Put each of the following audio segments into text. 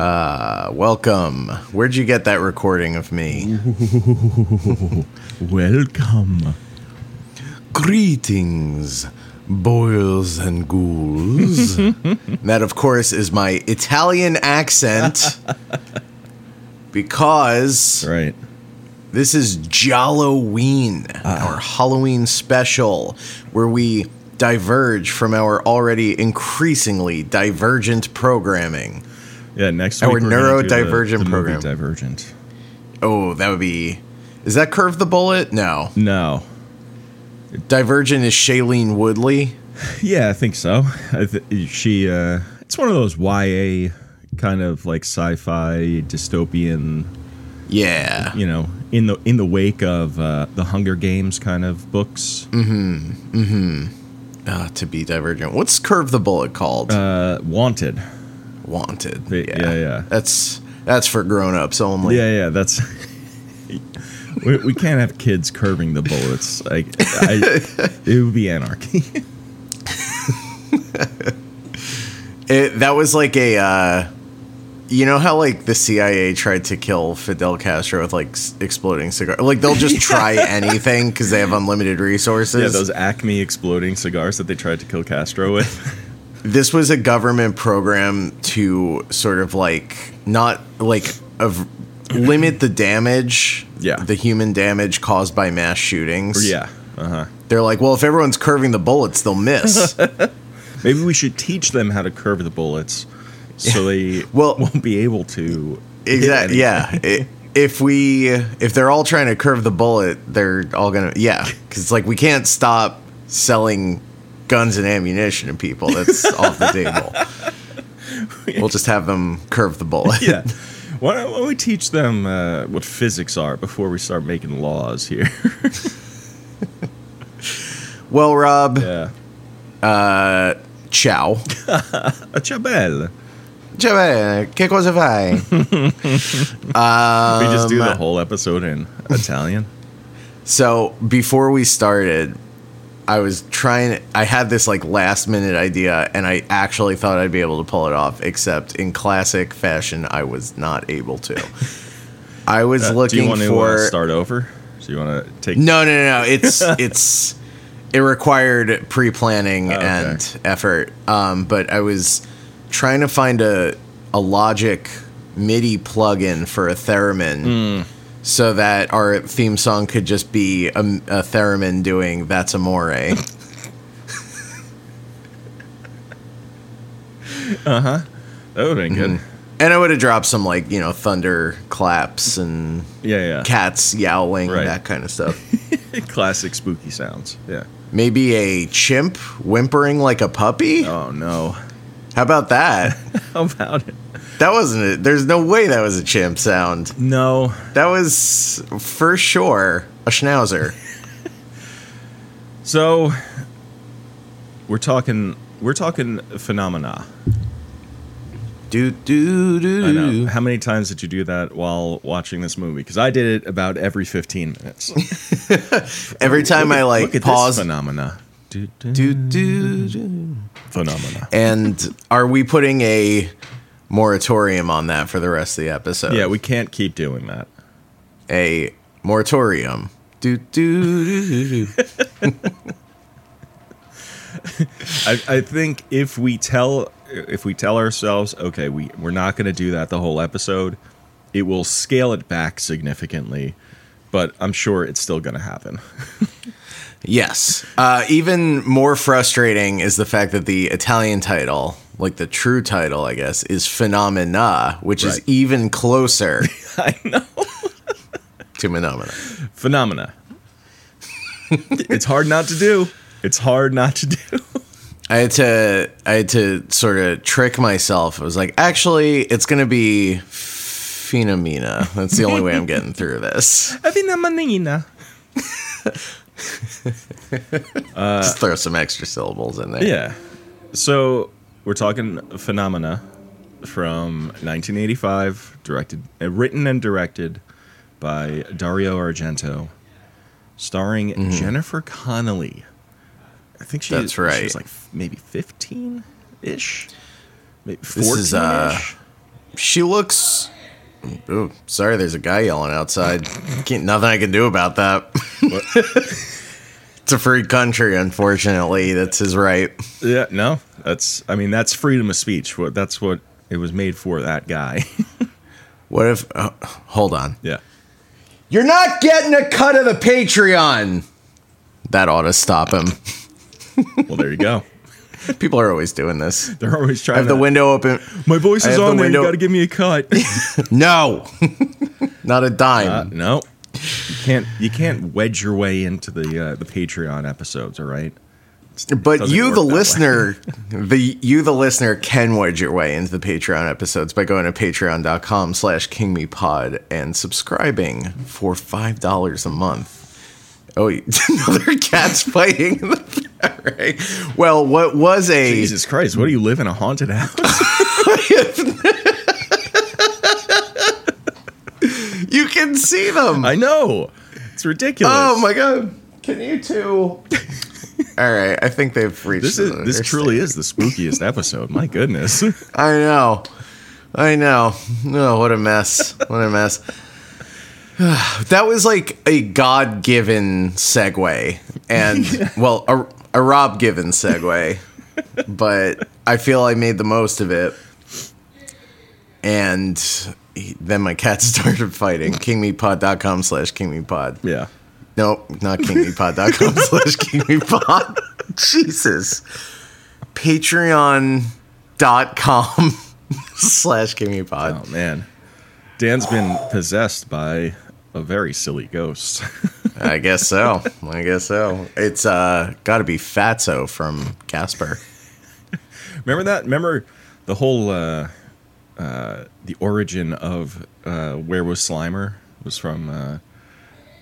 Uh, welcome. Where'd you get that recording of me? Welcome. Greetings, boils and ghouls. that, of course, is my Italian accent. because Right. this is Gialloween, our Halloween special, where we diverge from our already increasingly divergent programming. Yeah, next Our week the- neurodivergent program. Divergent. Oh, that would be. Is that Curve the Bullet? No. No. Divergent is Shailene Woodley. Yeah, I think so. I th- she uh it's one of those YA kind of like sci-fi dystopian, Yeah. you know, in the in the wake of uh the Hunger Games kind of books. Mhm. Mhm. Uh, to be divergent. What's Curve the Bullet called? Uh Wanted. Wanted. yeah, yeah. That's that's for grown-ups only. Yeah, yeah, that's we, we can't have kids curving the bullets. Like I, it would be anarchy. It, that was like a. Uh, you know how like the CIA tried to kill Fidel Castro with like s- exploding cigar? Like they'll just try anything because they have unlimited resources. yeah, those Acme exploding cigars that they tried to kill Castro with. This was a government program to sort of like not like of limit the damage Yeah. the human damage caused by mass shootings yeah. Uh-huh. they're like well if everyone's curving the bullets they'll miss Maybe we should teach them how to curve the bullets so they Well- won't be able to. exactly yeah I if we if they're all trying to curve the bullet they're all gonna yeah because it's like we can't stop selling guns and ammunition and people that's off the table we'll just have them curve the bullet Yeah. Why don't, we teach them uh, what physics are before we start making laws here? well rob yeah. ciao A chabelle. Ciao, bene, che cosa fai? we just do Um, the whole episode in Italian. so before we started, I was trying. I had this like last minute idea, and I actually thought I'd be able to pull it off. Except in classic fashion, I was not able to. I was Uh, do looking you want to for. uh, start over? So you want to take? No, no, no, no. It's it's it required pre planning Oh, okay. and effort. Um, but I was trying to find a a Logic MIDI plugin for a theremin. Hmm. So that our theme song could just be a, a theremin doing "That's Amore," uh huh. That would have been good. and I would have dropped some like you know thunder claps and Yeah, yeah. cats yowling, Right. that kind of stuff. Classic spooky sounds. Yeah. Maybe a chimp whimpering like a puppy. Oh no. How about that? How about it? That wasn't it. There's no way that was a chimp sound. No. That was for sure a schnauzer. So we're talking. We're talking phenomena. do do do. Do. How many times did you do that while watching this movie? Because I did it about every 15 minutes. Every time I like Look pause. phenomena. Do, do, do, do. Phenomena. And are we putting a moratorium on that for the rest of the episode? Yeah, we can't keep doing that. a moratorium. Do do do do. I, I think if we tell if we tell ourselves, okay, we we're not going to do that the whole episode, it will scale it back significantly. But I'm sure it's still going to happen. Yes. Uh, even more frustrating is the fact that the Italian title, like the true title, I guess, is Phenomena, which is even closer I know. to Phenomena. Phenomena. it's hard not to do. It's hard not to do. I had to I had to sort of trick myself. I was like, actually, it's gonna be Phenomena. That's the only way I'm getting through this. Phenomena. Just throw some extra syllables in there. Yeah. So we're talking Phenomena from 1985, directed, uh, written and directed by Dario Argento, starring Jennifer Connelly. I think she. Mm-hmm. That's right. was like maybe 15 ish, maybe This 14 is, uh, ish. she looks. Ooh, sorry, there's a guy yelling outside. Can't, nothing I can do about that. it's a free country, unfortunately. That's his right. Yeah, no, that's. I mean, that's freedom of speech. What that's what it was made for. That guy. What if? Uh, hold on. yeah. You're not getting a cut of the Patreon. That ought to stop him. Well, there you go. People are always doing this. They're always I trying. have the window open. My voice is have the on there. window- You got to give me a cut. No, not a dime. Uh, no, you can't. You can't wedge your way into the uh, the Patreon episodes. All right. But you, the listener, the you, the listener, can wedge your way into the Patreon episodes by going to patreon.com slash kingmepod and subscribing for five dollars a month. Oh, another cat's fighting in the right. Well, what was a Jesus Christ! What do you live in a haunted house? can see them. I know. It's ridiculous. oh my god! Can you two? All right, I think they've reached. This is this truly is the spookiest episode. My goodness. I know. I know. No, what a mess. What a mess. that was like a God given segue. And, well, a, a Rob given segue. But I feel I made the most of it. And he- then my cat started fighting. KingMePod.com slash KingMePod. Yeah. Nope, not KingMePod.com slash KingMePod. Jesus. Patreon.com slash KingMePod. Oh man. Dan's been possessed by a very silly ghost. I guess so. I guess so. It's uh got to be Fatso from Casper. Remember that? Remember the whole uh, uh, the origin of uh, where was Slimer was from. Uh,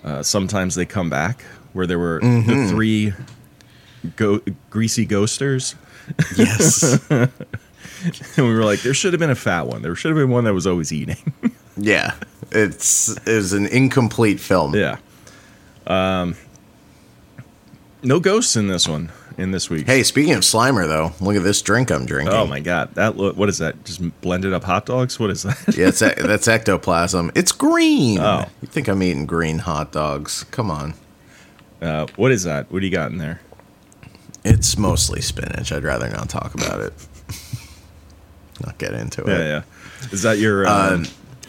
uh, sometimes they come back, where there were the three go- greasy ghosters, Yes. and we were like, there should have been a fat one. There should have been one that was always eating. yeah. It's it was an incomplete film. yeah. Um. No ghosts in this one. In this week. Hey, speaking of Slimer though, look at this drink I'm drinking. Oh my god! That look. What is that? Just blended up hot dogs? What is that? Yeah, it's, that's ectoplasm. It's green. Oh. You think I'm eating green hot dogs? Come on. Uh, what is that? What do you got in there? It's mostly spinach. I'd rather not talk about it. not get into it. Yeah, yeah. Is that your um,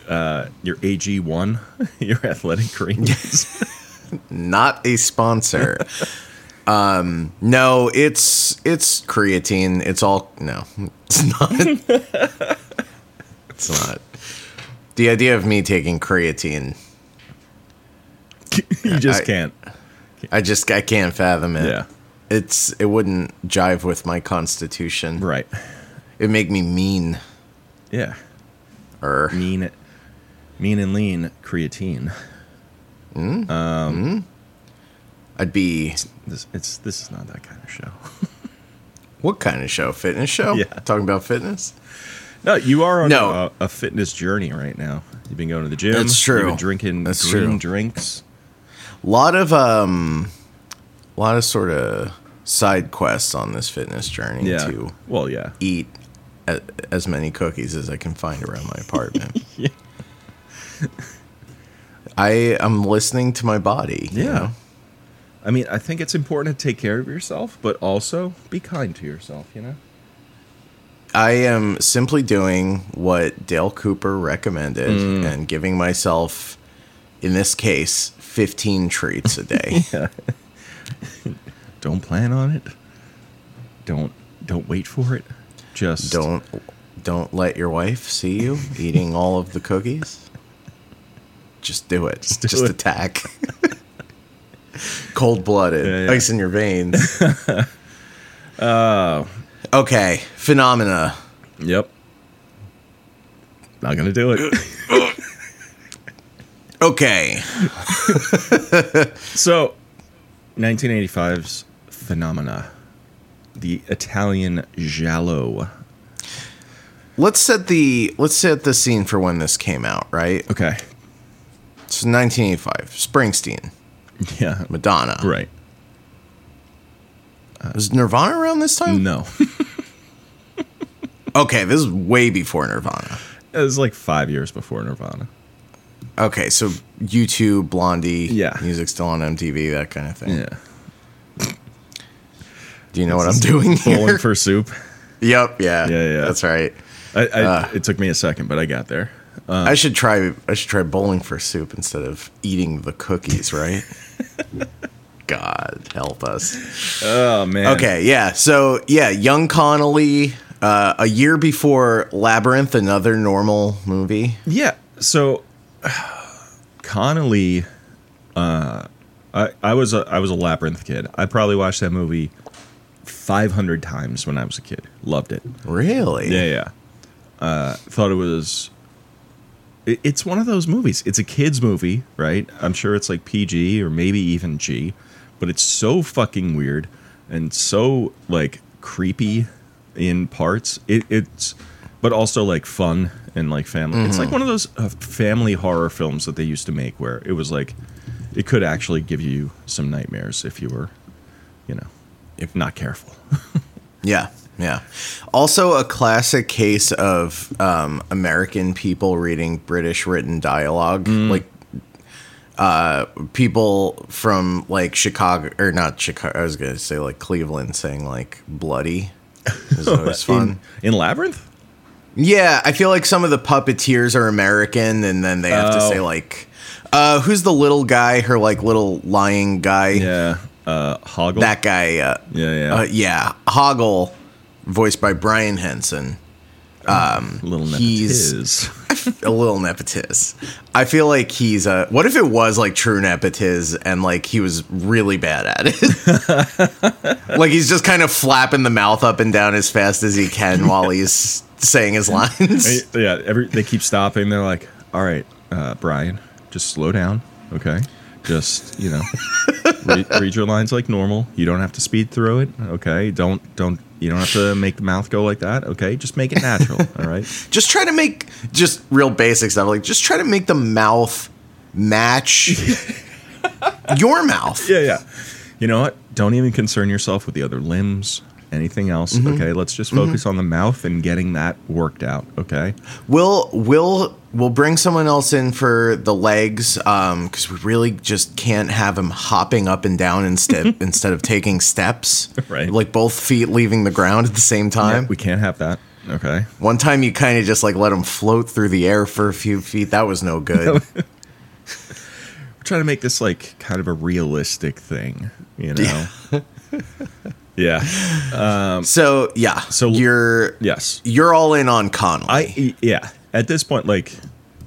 uh, your AG one? your athletic greens? Not a sponsor. Um, no, it's it's creatine. It's all no. It's not. it's not. The idea of me taking creatine, you just I- can't. I just I can't fathom it. Yeah. It's it wouldn't jive with my constitution. Right. It'd make me mean. Yeah. Or Mean, mean and lean creatine. Hmm? Um, hmm? I'd be This it's this is not that kind of show. what kind of show? Fitness show? Yeah. Talking about fitness? No, you are on No. a, a fitness journey right now. You've been going to the gym. That's true. You've been drinking That's green true. drinks. A lot of um a lot of sort of side quests on this fitness journey Yeah. to Well, yeah. eat a, as many cookies as I can find around my apartment. Yeah. I am listening to my body. Yeah. know? I mean, I think it's important to take care of yourself, but also be kind to yourself. You know. I am simply doing what Dale Cooper recommended Mm. and giving myself in this case 15 treats a day. Don't plan on it. Don't don't wait for it. Just don't don't let your wife see you eating all of the cookies. Just do it. Just, do it. attack. Cold blooded, Yeah, yeah. ice in your veins. Uh, okay, phenomena. Yep. Not gonna do it. Okay, so, 1985's Phenomena, the Italian giallo. let's set the let's set the scene for when this came out. Right, Okay. so 1985, Springsteen, Yeah. Madonna. Right. Was Nirvana around this time? No. Okay, this is way before Nirvana. It was like five years before Nirvana. Okay, so U2, Blondie, Yeah. music still on MTV, that kind of thing. Yeah. Do you know what I'm doing Bowling here? for soup. yep, yeah, Yeah, yeah. That's right. I, I, Uh. it took me a second, but I got there. I should try. I should try bowling for soup instead of eating the cookies. Right? God help us. Oh man. Okay, yeah. So yeah, young Connelly. Uh, a year before Labyrinth, another normal movie. Yeah. So Connelly, uh, I I was a I was a labyrinth kid. I probably watched that movie five hundred times when I was a kid. Loved it. Really? Yeah, yeah. Uh, thought it was. It- It's one of those movies. It's a kids movie, right? I'm sure it's like PG or maybe even G, but it's so fucking weird and so like creepy in parts. It, it's, but also like fun and like family. It's like one of those uh, family horror films that they used to make where it was like, it could actually give you some nightmares if you were, you know, if not careful. Yeah, yeah. Also, a classic case of um, American people reading British written dialogue, like uh, people from like Chicago or not Chicago. I was gonna say like Cleveland saying like bloody. Is always fun. In, in Labyrinth? Yeah, I feel like some of the puppeteers are American, and then they have to Oh. say like, uh, "Who's the little guy?" Her like little lying guy. Yeah. Uh, Hoggle? That guy. Uh, Yeah, yeah. uh, yeah, Hoggle, voiced by Brian Henson. little he's- nepotiz. a little nepotiz. I feel like he's a. What if it was like true nepotiz and like he was really bad at it? like he's just kind of flapping the mouth up and down as fast as he can while he's saying his lines. yeah, every they keep stopping. They're like, "All right, uh, Brian, just slow down, okay? Just you know, read, read your lines like normal. You don't have to speed through it, okay? Don't don't you don't have to make the mouth go like that, okay? Just make it natural, all right? Just try to make just real basic stuff. Like just try to make the mouth match your mouth. Yeah, yeah. You know what? Don't even concern yourself with the other limbs, anything else, mm-hmm. okay? Let's just focus mm-hmm. on the mouth and getting that worked out, okay? We'll we'll we'll bring someone else in for the legs um because we really just can't have him hopping up and down instead instead of taking steps Right. like both feet leaving the ground at the same time we can't have that, okay? one time you kind of just like let him float through the air for a few feet that was no good We're trying to make this like kind of a realistic thing, you know? yeah. so yeah So- you're Yes. you're all in on Connelly I yeah. At this point, like,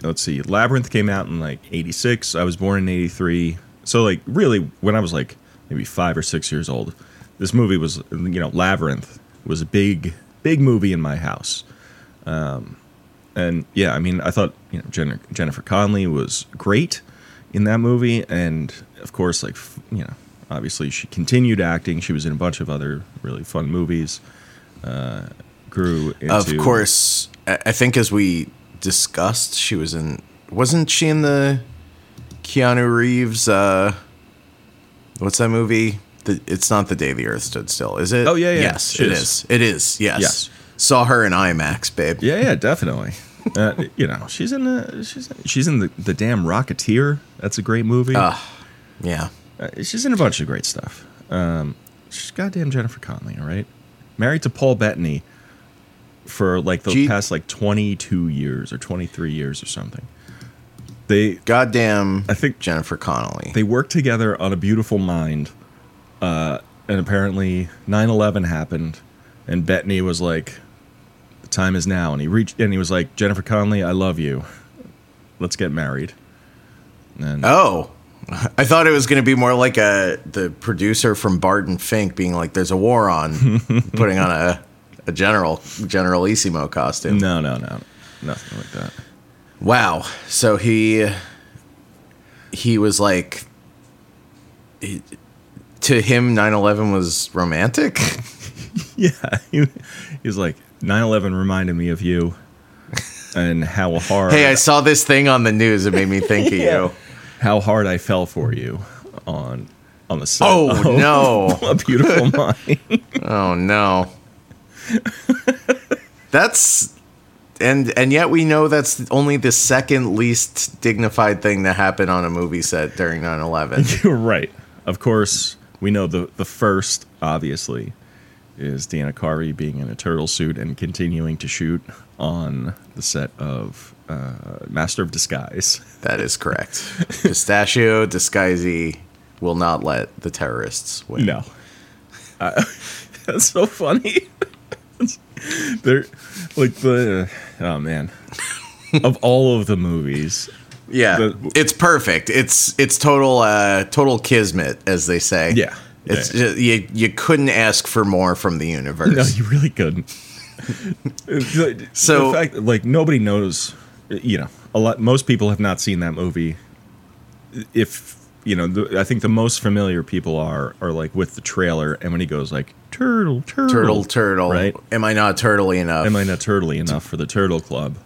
let's see, Labyrinth came out in like '86. I was born in '83. So like, really, when I was like maybe five or six years old, this movie was, you know, Labyrinth was a big, big movie in my house. Um, and yeah, I mean, I thought you know Jen- Jennifer Connelly was great in that movie, and of course, like f- you know, obviously she continued acting. She was in a bunch of other really fun movies. Uh, grew into, of course I think as we discussed she was in wasn't she in the Keanu Reeves uh what's that movie the, it's not the day the earth stood still is it Oh, yeah, yeah. yes it is. is it is yes Yes. saw her in IMAX babe Yeah, yeah, definitely. Uh, you know, she's in the she's she's in the the damn Rocketeer. That's a great movie. Ugh. yeah Uh, she's in a bunch of great stuff. Um, she's goddamn Jennifer Connelly, all right. Married to Paul Bettany for like the Gee- past like twenty two years or twenty three years or something. They goddamn I think Jennifer Connelly. they worked together on a beautiful mind uh, and apparently 9-11 happened and bettany was like the time is now and he reached and he was like jennifer connelly i love you. Let's get married. And oh. I thought it was going to be more like a the producer from Barton Fink being like, "There's a war on," putting on a a general generalissimo costume. no no no nothing like that Wow. So he he was like he- to him 9/11 was romantic? yeah he, was like 9-11 reminded me of you and how hard hey, I saw this thing on the news it made me think of you. how hard i fell for you on on the set Oh, no. a beautiful mind Oh no. That's and and yet we know that's only the second least dignified thing to happen on a movie set during 9/11. You're right. Of course, we know the the first, obviously, is Dana Carvey being in a turtle suit and continuing to shoot on the set of uh, Master of Disguise. that is correct. Pistachio Disguisey will not let the terrorists win. No, uh, that's so funny. They're like the oh man, of all of the movies, Yeah, The- it's perfect. It's it's total uh, total kismet, as they say. Yeah. it's Yeah. Just, you you couldn't ask for more from the universe. No, you really couldn't. So- the fact, like, nobody knows. You know, a lot. Most people have not seen that movie. If you know, the, I think the most familiar people are are like with the trailer, and when he goes like turtle, turtle, turtle, turtle. right? Am I not turtly enough? Am I not turtly enough for the Turtle Club?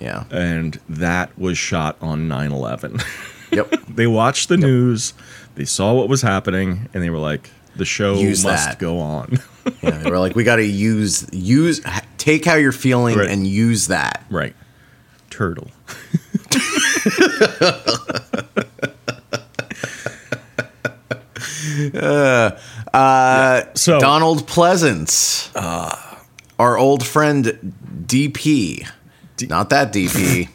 yeah. And that was shot on 9/11. Yep. they watched the news, they saw what was happening, and they were like, "The show Use must that. go on." Yeah, they were like, we got to use use take how you're feeling Right. and use that. right, turtle. Uh, So Donald Pleasence, our old friend DP, not that DP.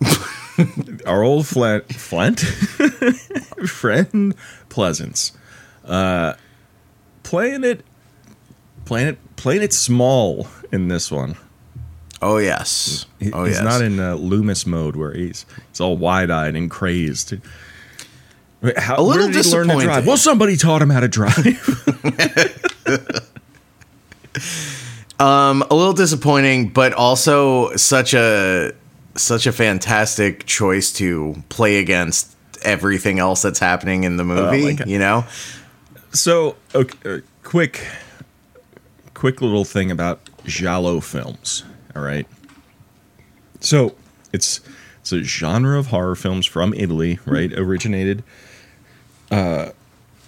our old Flint, Flint friend Pleasance, uh, playing it, playing it, playing it small in this one. Oh yes, He- oh he's yes. not in uh, Loomis mode where he's he's all wide eyed and crazed. Wait, How, A little where did he learn to drive? disappointed. Well, somebody taught him how to drive. Um, a little disappointing, but also such a such a fantastic choice to play against everything else that's happening in the movie. my God. you know, so, okay, uh, quick, quick little thing about giallo films. All right. So it's it's a genre of horror films from Italy, right? Originated uh,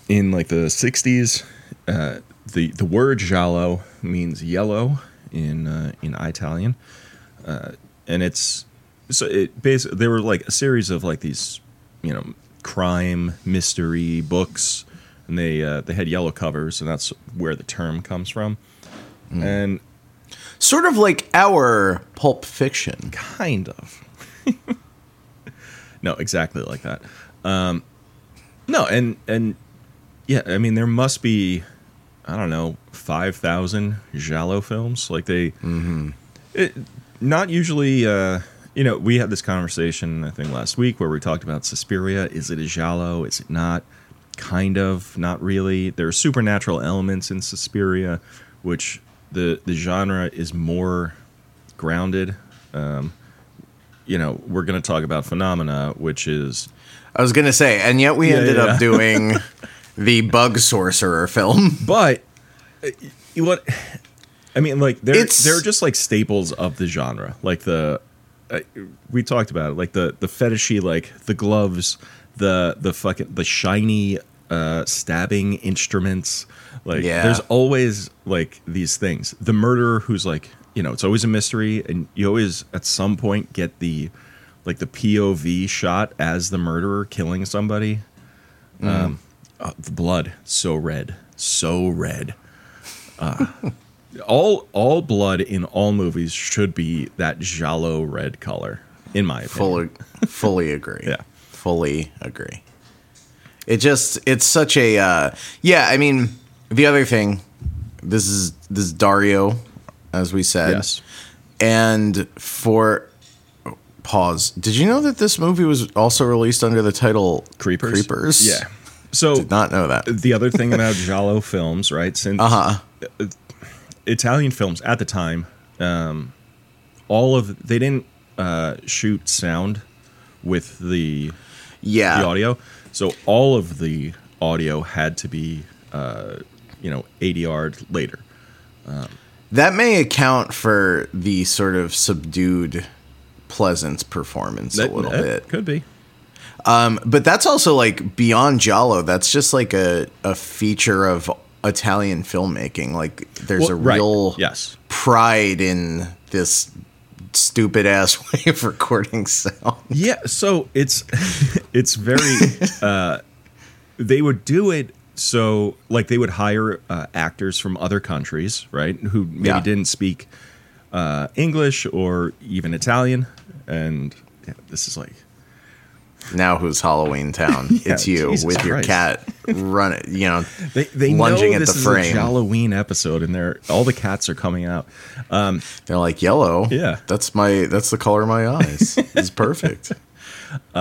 in like the '60s. Uh, the the word giallo means yellow in uh, in Italian, uh, and it's so it basically there were like a series of like these you know crime mystery books, and they uh, they had yellow covers, and that's where the term comes from. And sort of like our Pulp Fiction. kind of. no, exactly like that. Um, no, and and yeah, I mean there must be, I don't know, five thousand Giallo films. Like they, it, not usually. Uh, you know, we had this conversation I think last week where we talked about Suspiria. Is it a Giallo? Is it not? Kind of, not really. There are supernatural elements in Suspiria, which the the genre is more grounded. Um, you know, we're going to talk about Phenomena, which is I was gonna say, and yet we Yeah, ended yeah, up doing the Bug Sorcerer film. but uh, you- what I mean, like they're It's- they're just like staples of the genre. Like the uh, we talked about it, like the the fetishy, like the gloves, the the fucking the shiny uh, stabbing instruments. Like Yeah. there's always like these things. The murderer who's like you know it's always a mystery, and you always at some point get the like the POV shot as the murderer killing somebody. Um, uh, the blood so red, so red. Uh, all all blood in all movies should be that giallo red color, in my opinion. Fully, fully agree. Yeah. fully agree. It just it's such a uh, yeah. I mean, the other thing, this is this is Dario, as we said, Yes. and for pause. Did you know that this movie was also released under the title Creepers. Creepers. Yeah. So did not know that. the other thing about giallo films, right? Since Uh huh. Italian films at the time, um, all of they didn't uh, shoot sound with the Yeah. the audio, so all of the audio had to be, uh, you know, ADR'd later. That may account for the sort of subdued Pleasence performance That- a little bit. could be. Um, but that's also like beyond Giallo. That's just like a, a feature of Italian filmmaking. Like there's Well, a right. real yes. pride in this stupid ass way of recording sound. Yeah, so it's it's very uh they would do it so like they would hire uh, actors from other countries, right? Who maybe Yeah. didn't speak uh English or even Italian and yeah, this is like Now who's Halloween Town? Yeah, it's you Jesus with your cat running, you know, they they lunging know at the is frame. Halloween episode and they're all the cats are coming out. Um They're like yellow. Yeah. that's my that's the color of my eyes. it's perfect.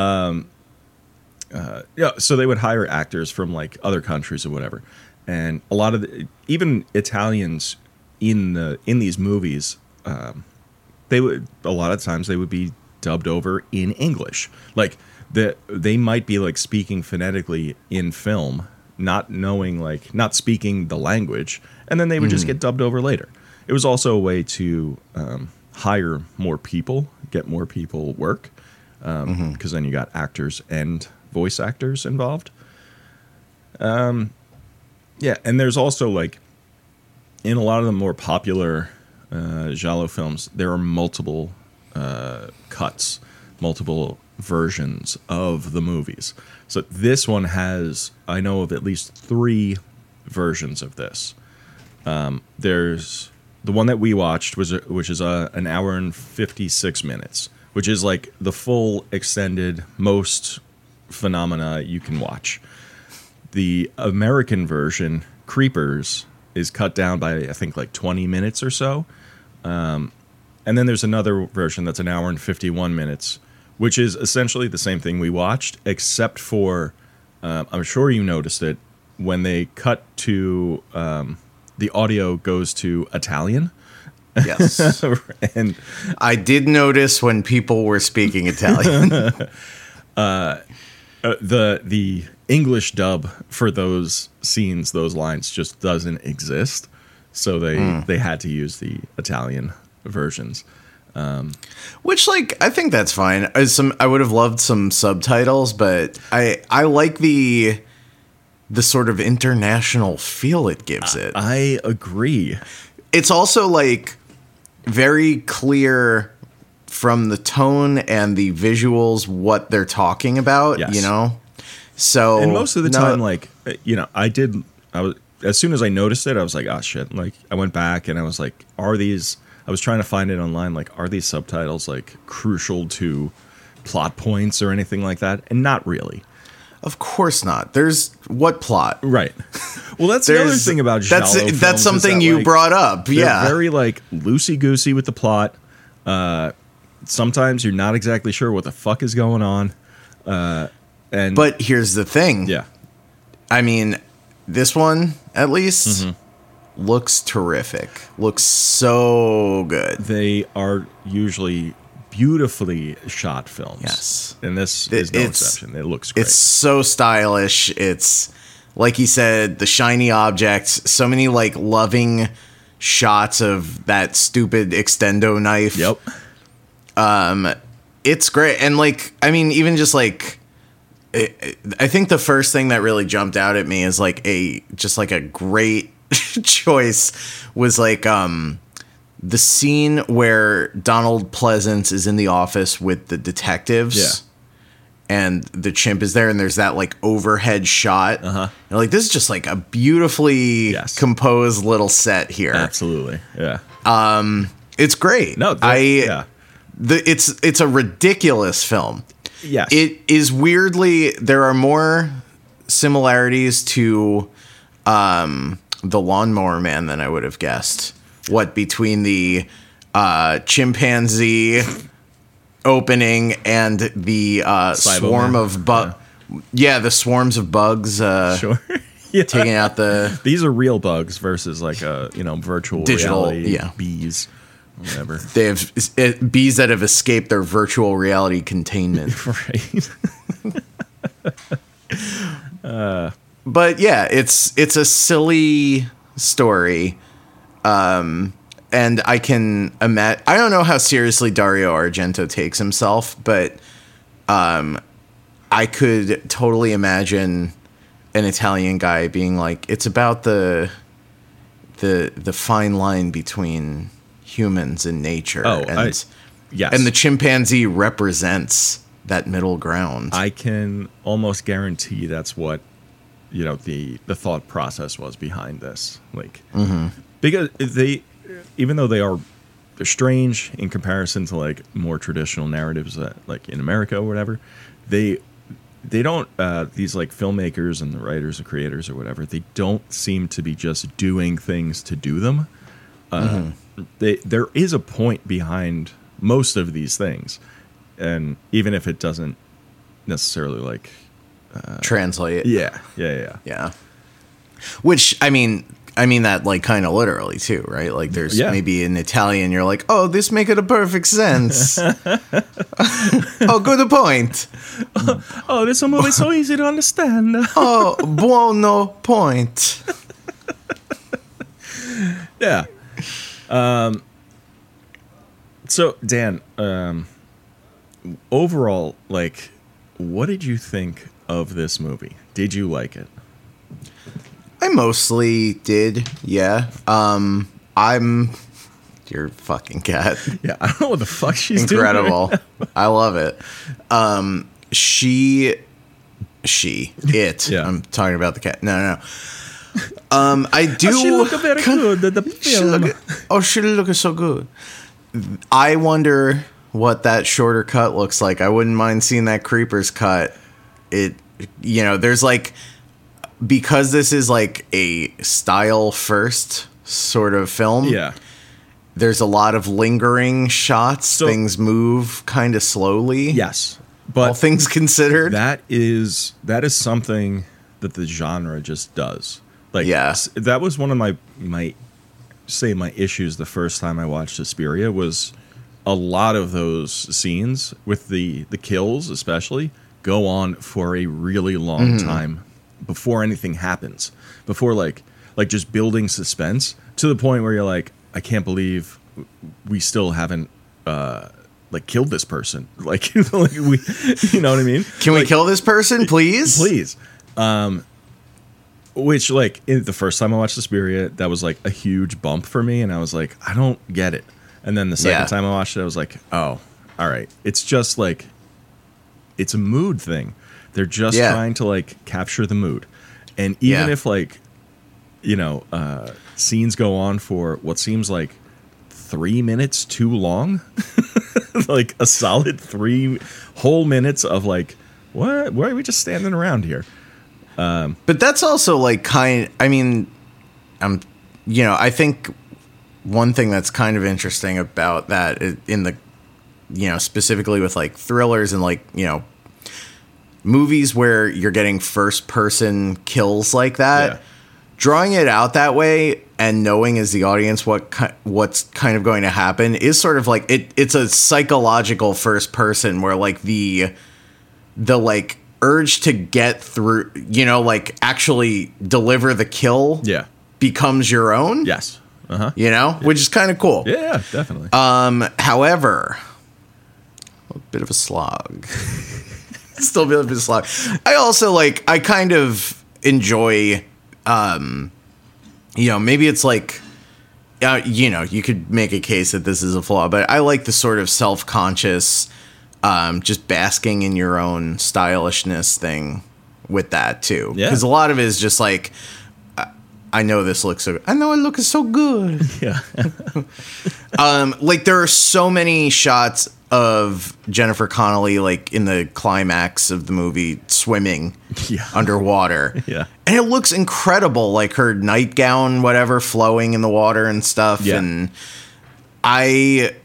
yeah so they would hire actors from like other countries or whatever. And a lot of the, even italians in the in these movies um, they would a lot of times they would be dubbed over in english. Like the they might be like speaking phonetically in film not knowing like not speaking the language and then they would just get dubbed over later. It was also a way to um, hire more people get more people work because then you got actors and voice actors involved. Um, yeah, and there's also like in a lot of the more popular uh, giallo films, there are multiple uh, cuts, multiple versions of the movies. So this one has, I know of at least three versions of this. Um, there's the one that we watched was which is uh, an hour and 56 minutes, which is like the full extended most phenomena you can watch. The American version, Creepers, is cut down by I think like 20 minutes or so. Um, and then there's another version that's an hour and 51 minutes, which is essentially the same thing we watched, except for um, I'm sure you noticed it when they cut to um, the audio goes to Italian. Yes, and I did notice when people were speaking Italian. uh, Uh, the the English dub for those scenes, those lines just doesn't exist. So they hmm. they had to use the Italian versions. Um, Which, like, I think that's fine. Uh, Some I would have loved some subtitles, but I I like the the sort of international feel it gives it. I agree. It's also like very clear from the tone and the visuals what they're talking about. Yes. You know, so And most of the no- time, like you know, I did. I was as soon as I noticed it, I was like, oh shit! Like I went back and I was like, are these? I was trying to find it online. Like, are these subtitles like crucial to plot points or anything like that? And not really. of course not. There's what plot? Right. Well, that's the other thing about that's that's something that, you like, brought up. Yeah, very like loosey goosey with the plot. Uh, sometimes you're not exactly sure what the fuck is going on. Uh, and but here's the thing. yeah, I mean, this one at least Mm-hmm. looks terrific. Looks so good. they are usually beautifully shot films. Yes. and this It- is no exception. It looks great. It's so stylish. It's like you said, the shiny objects. So many like loving shots of that stupid extendo knife. yep. It's great and like i mean even just like it, it- i think the first thing that really jumped out at me is like a just like a great choice was like um the scene where donald pleasence is in the office with the detectives Yeah. and the chimp is there and there's that like overhead shot Uh-huh. and like this is just like a beautifully Yes. composed little set here Absolutely. Yeah. Um it's great No. i yeah. The it's it's a ridiculous film Yes. it is weirdly there are more similarities to um the lawnmower man than i would have guessed what between the uh chimpanzee opening and the uh swarm of bug yeah. the swarms of bugs uh sure. yeah. taking out the These are real bugs versus like a you know virtual Digital, reality yeah. bees, whatever. they have it, bees that have escaped their virtual reality containment right. but yeah, it's it's a silly story, um, and I can imagine. I don't know how seriously Dario Argento takes himself, but um, I could totally imagine an Italian guy being like, "It's about the the the fine line between humans in nature." Oh, and I- Yes. And the chimpanzee represents that middle ground. I can almost guarantee that's what you know the the thought process was behind this. Like because they even though they are they're strange in comparison to like more traditional narratives that like in America or whatever, they they don't uh, these like filmmakers and the writers and creators or whatever they don't seem to be just doing things to do them uh, they, there is a point behind most of these things and even if it doesn't necessarily like uh, Translate. yeah yeah yeah Yeah. Which I mean, I mean that like kind of literally too, right? Like there's Yeah. maybe in Italian you're like, "Oh, this make it a perfect sense." oh, good point. oh this movie is so easy to understand Oh, buono point. yeah um so dan um overall like what did you think of this movie did you like it I mostly did. Yeah. Um I'm your fucking cat. yeah i don't know what the fuck she's doing. Incredible. I love it. Um she she it. Yeah. I'm talking about the cat. No, no, no. Um I do doing she look very good the, the She look, oh, she looking so good. I wonder what that shorter cut looks like. I wouldn't mind seeing that creepers cut. It, you know, there's like because this is like a style first sort of film. yeah There's a lot of lingering shots. So- things move kind of slowly. yes All but things considered. that is that is something that the genre just does like Yeah. that was one of my my say my issues the first time i watched Suspiria was a lot of those scenes with the the kills especially go on for a really long time before anything happens. Before like like just building suspense to the point where you're like i can't believe we still haven't uh like killed this person. Like, like we you know what i mean? Can we kill this person, please? please. Um which like in the first time i watched Suspiria, that was like a huge bump for me and i was like i don't get it and then the second Yeah. time i watched it i was like oh all right it's just like it's a mood thing they're just Yeah. trying to like capture the mood and even Yeah. if like you know uh scenes go on for what seems like three minutes too long like a solid three whole minutes of like what why are we just standing around here Um, but that's also like kind. I mean, I'm. You know, I think one thing that's kind of interesting about that in the, you know, specifically with like thrillers and like you know, movies where you're getting first person kills like that. Yeah. Drawing it out that way and knowing as the audience what ki- what's kind of going to happen is sort of like it. It's a psychological first person where like the the like urge to get through you know like actually deliver the kill yeah. becomes your own? Yes. Uh-huh. You know? Which is kind of cool. Yeah, yeah definitely. Um however a bit of a slog. Still a bit of a slog. I also like i kind of enjoy um you know maybe it's like uh, you know you could make a case that this is a flaw but i like the sort of self-conscious um just basking in your own stylishness thing with that too Yeah. because a lot of it is just like I- I know this looks so. I know it looks so good. yeah Um, like there are so many shots of Jennifer Connelly, like in the climax of the movie, swimming Yeah. underwater. Yeah. and it looks incredible, like her nightgown, whatever, flowing in the water and stuff. Yeah. And I,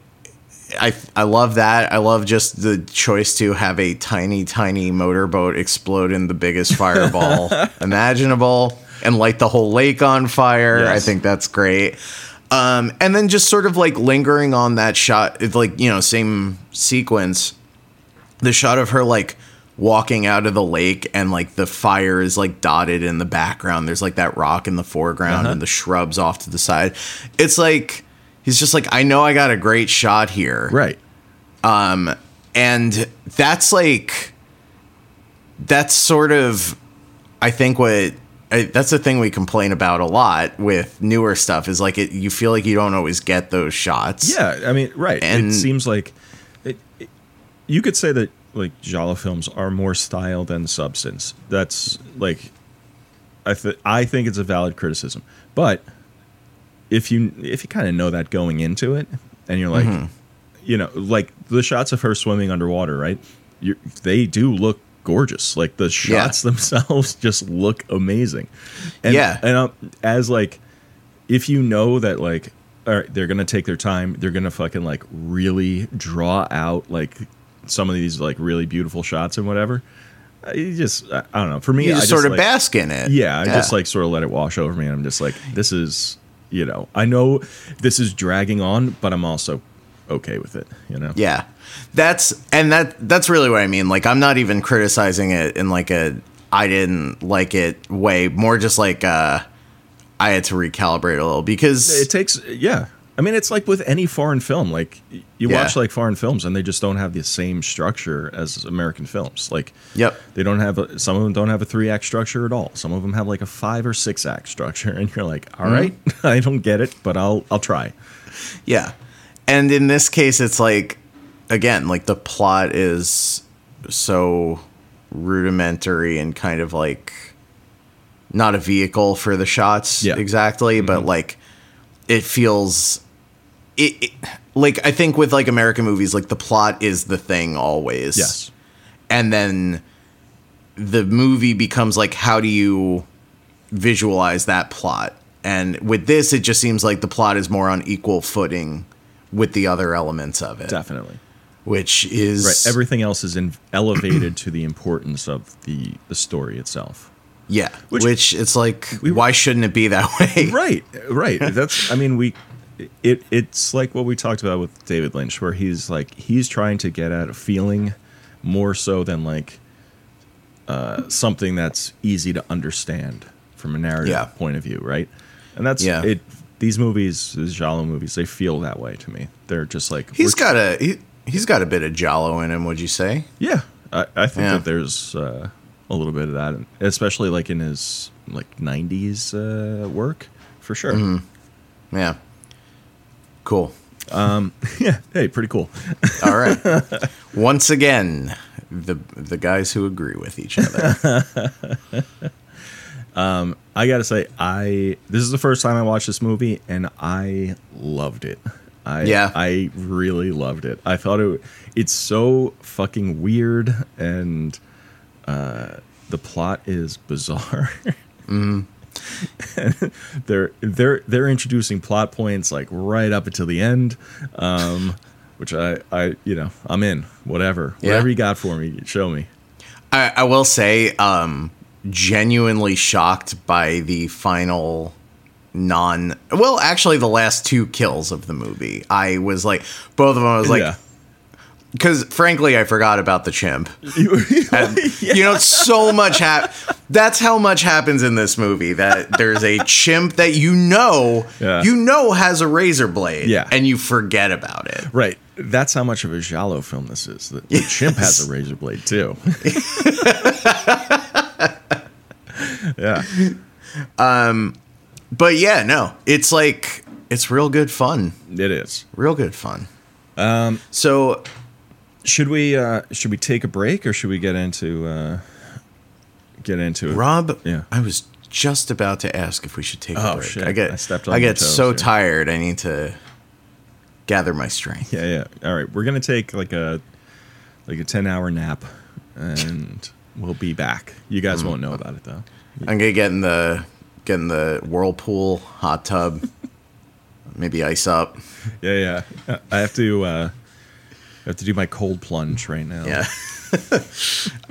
I, I love that. I love just the choice to have a tiny, tiny motorboat explode in the biggest fireball imaginable and light the whole lake on fire. I think that's great. Um, and then just sort of like lingering on that shot, it's like, you know, same sequence. The shot of her like walking out of the lake and like the fire is like dotted in the background. There's like that rock in the foreground Uh-huh. and the shrubs off to the side. It's like he's just like, I know I got a great shot here right Um, and that's like that's sort of i think what I, that's the thing we complain about a lot with newer stuff is like it you feel like you don't always get those shots yeah i mean right And- it seems like it you could say that like giallo films are more style than substance. That's like I th- I think it's a valid criticism. But if you if you kind of know that going into it and you're like Mm-hmm. you know, like the shots of her swimming underwater, right? you they do look gorgeous. Like the shots themselves just look amazing. And, Yeah. And um, as like, if you know that like, all right, they're gonna take their time, they're gonna fucking like really draw out like some of these like really beautiful shots and whatever. uh, You just, I don't know. For me, You I just just sort of like, bask in it. yeah, I just like sort of let it wash over me, and I'm just like, this is, you know, I know this is dragging on, but I'm also okay with it, you know. Yeah. That's and that that's really what I mean. Like I'm not even criticizing it in like a I didn't like it way. More just like uh I had to recalibrate a little because It takes, yeah. I mean, it's like with any foreign film. Like you Yeah. watch like foreign films, and they just don't have the same structure as American films. Like, Yep. they don't have a, some of them don't have a three act structure at all. Some of them have like a five or six act structure, and you're like, all mm-hmm. right, I don't get it, but I'll I'll try. Yeah. And in this case, it's like, again, like the plot is so rudimentary and kind of like not a vehicle for the shots Yeah. exactly, but mm-hmm. like it feels. It, it like I think with like American movies, like the plot is the thing always. Yes. And then the movie becomes like, how do you visualize that plot? And with this, it just seems like the plot is more on equal footing with the other elements of it, Definitely. which is Right. Everything else is in, elevated to the importance of the the story itself. yeah. Which- Which, it's like, We- why shouldn't it be that way? right right that's i mean we it it's like what we talked about with david lynch where he's like he's trying to get at a feeling more so than like uh something that's easy to understand from a narrative Yeah. point of view right and that's Yeah. it these movies these giallo movies they feel that way to me they're just like He's got a he, he's got a bit of Giallo in him. Would you say? yeah i, I think Yeah. that there's uh a little bit of that especially like in his like 90s uh work for sure Mm-hmm. Yeah. Cool. yeah hey pretty cool All right. Once again, the the guys who agree with each other. I gotta say, I this is the first time I watched this movie, and I loved it. I Yeah. I really loved it. I thought it it's so fucking weird, and uh, the plot is bizarre. Mm-hmm. they're they're they're introducing plot points like right up until the end, um, which I I you know I'm in whatever Yeah. whatever you got for me, show me. I, I will say, um, genuinely shocked by the final non. Well, actually, the last two kills of the movie. I was like, both of them. I was like, yeah. Because frankly, I forgot about the chimp. You- And, You know, so much hap- That's how much happens in this movie. That there's a chimp that you know, Yeah. you know, has a razor blade. Yeah. and you forget about it. Right. That's how much of a Giallo film this is. The, the chimp has a razor blade too. yeah. Um, but yeah, no, it's like it's real good fun. It is. Real good fun. Um. So Should we uh should we take a break or should we get into uh get into it? Rob, Yeah. I was just about to ask if we should take a Oh, break. shit. I get I stepped on I get so here. tired. I need to gather my strength. Yeah, yeah. All right. We're going to take like a like a 10-hour nap and we'll be back. You guys won't know about it though. I'm gonna get in the get in the whirlpool hot tub. Maybe ice up. Yeah, yeah. I have to uh I have to do my cold plunge right now. Yeah.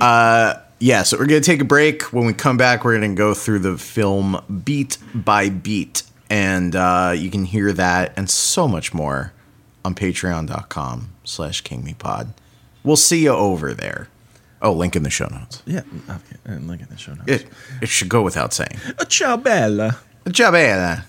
uh, yeah, so we're going to take a break. When we come back, we're going to go through the film beat by beat. And uh, you can hear that and so much more on patreon.com slash kingmepod. We'll see you over there. Oh, link in the show notes. Yeah. Okay. Link in the show notes. It, it should go without saying. Ciao bella. Ciao, bella.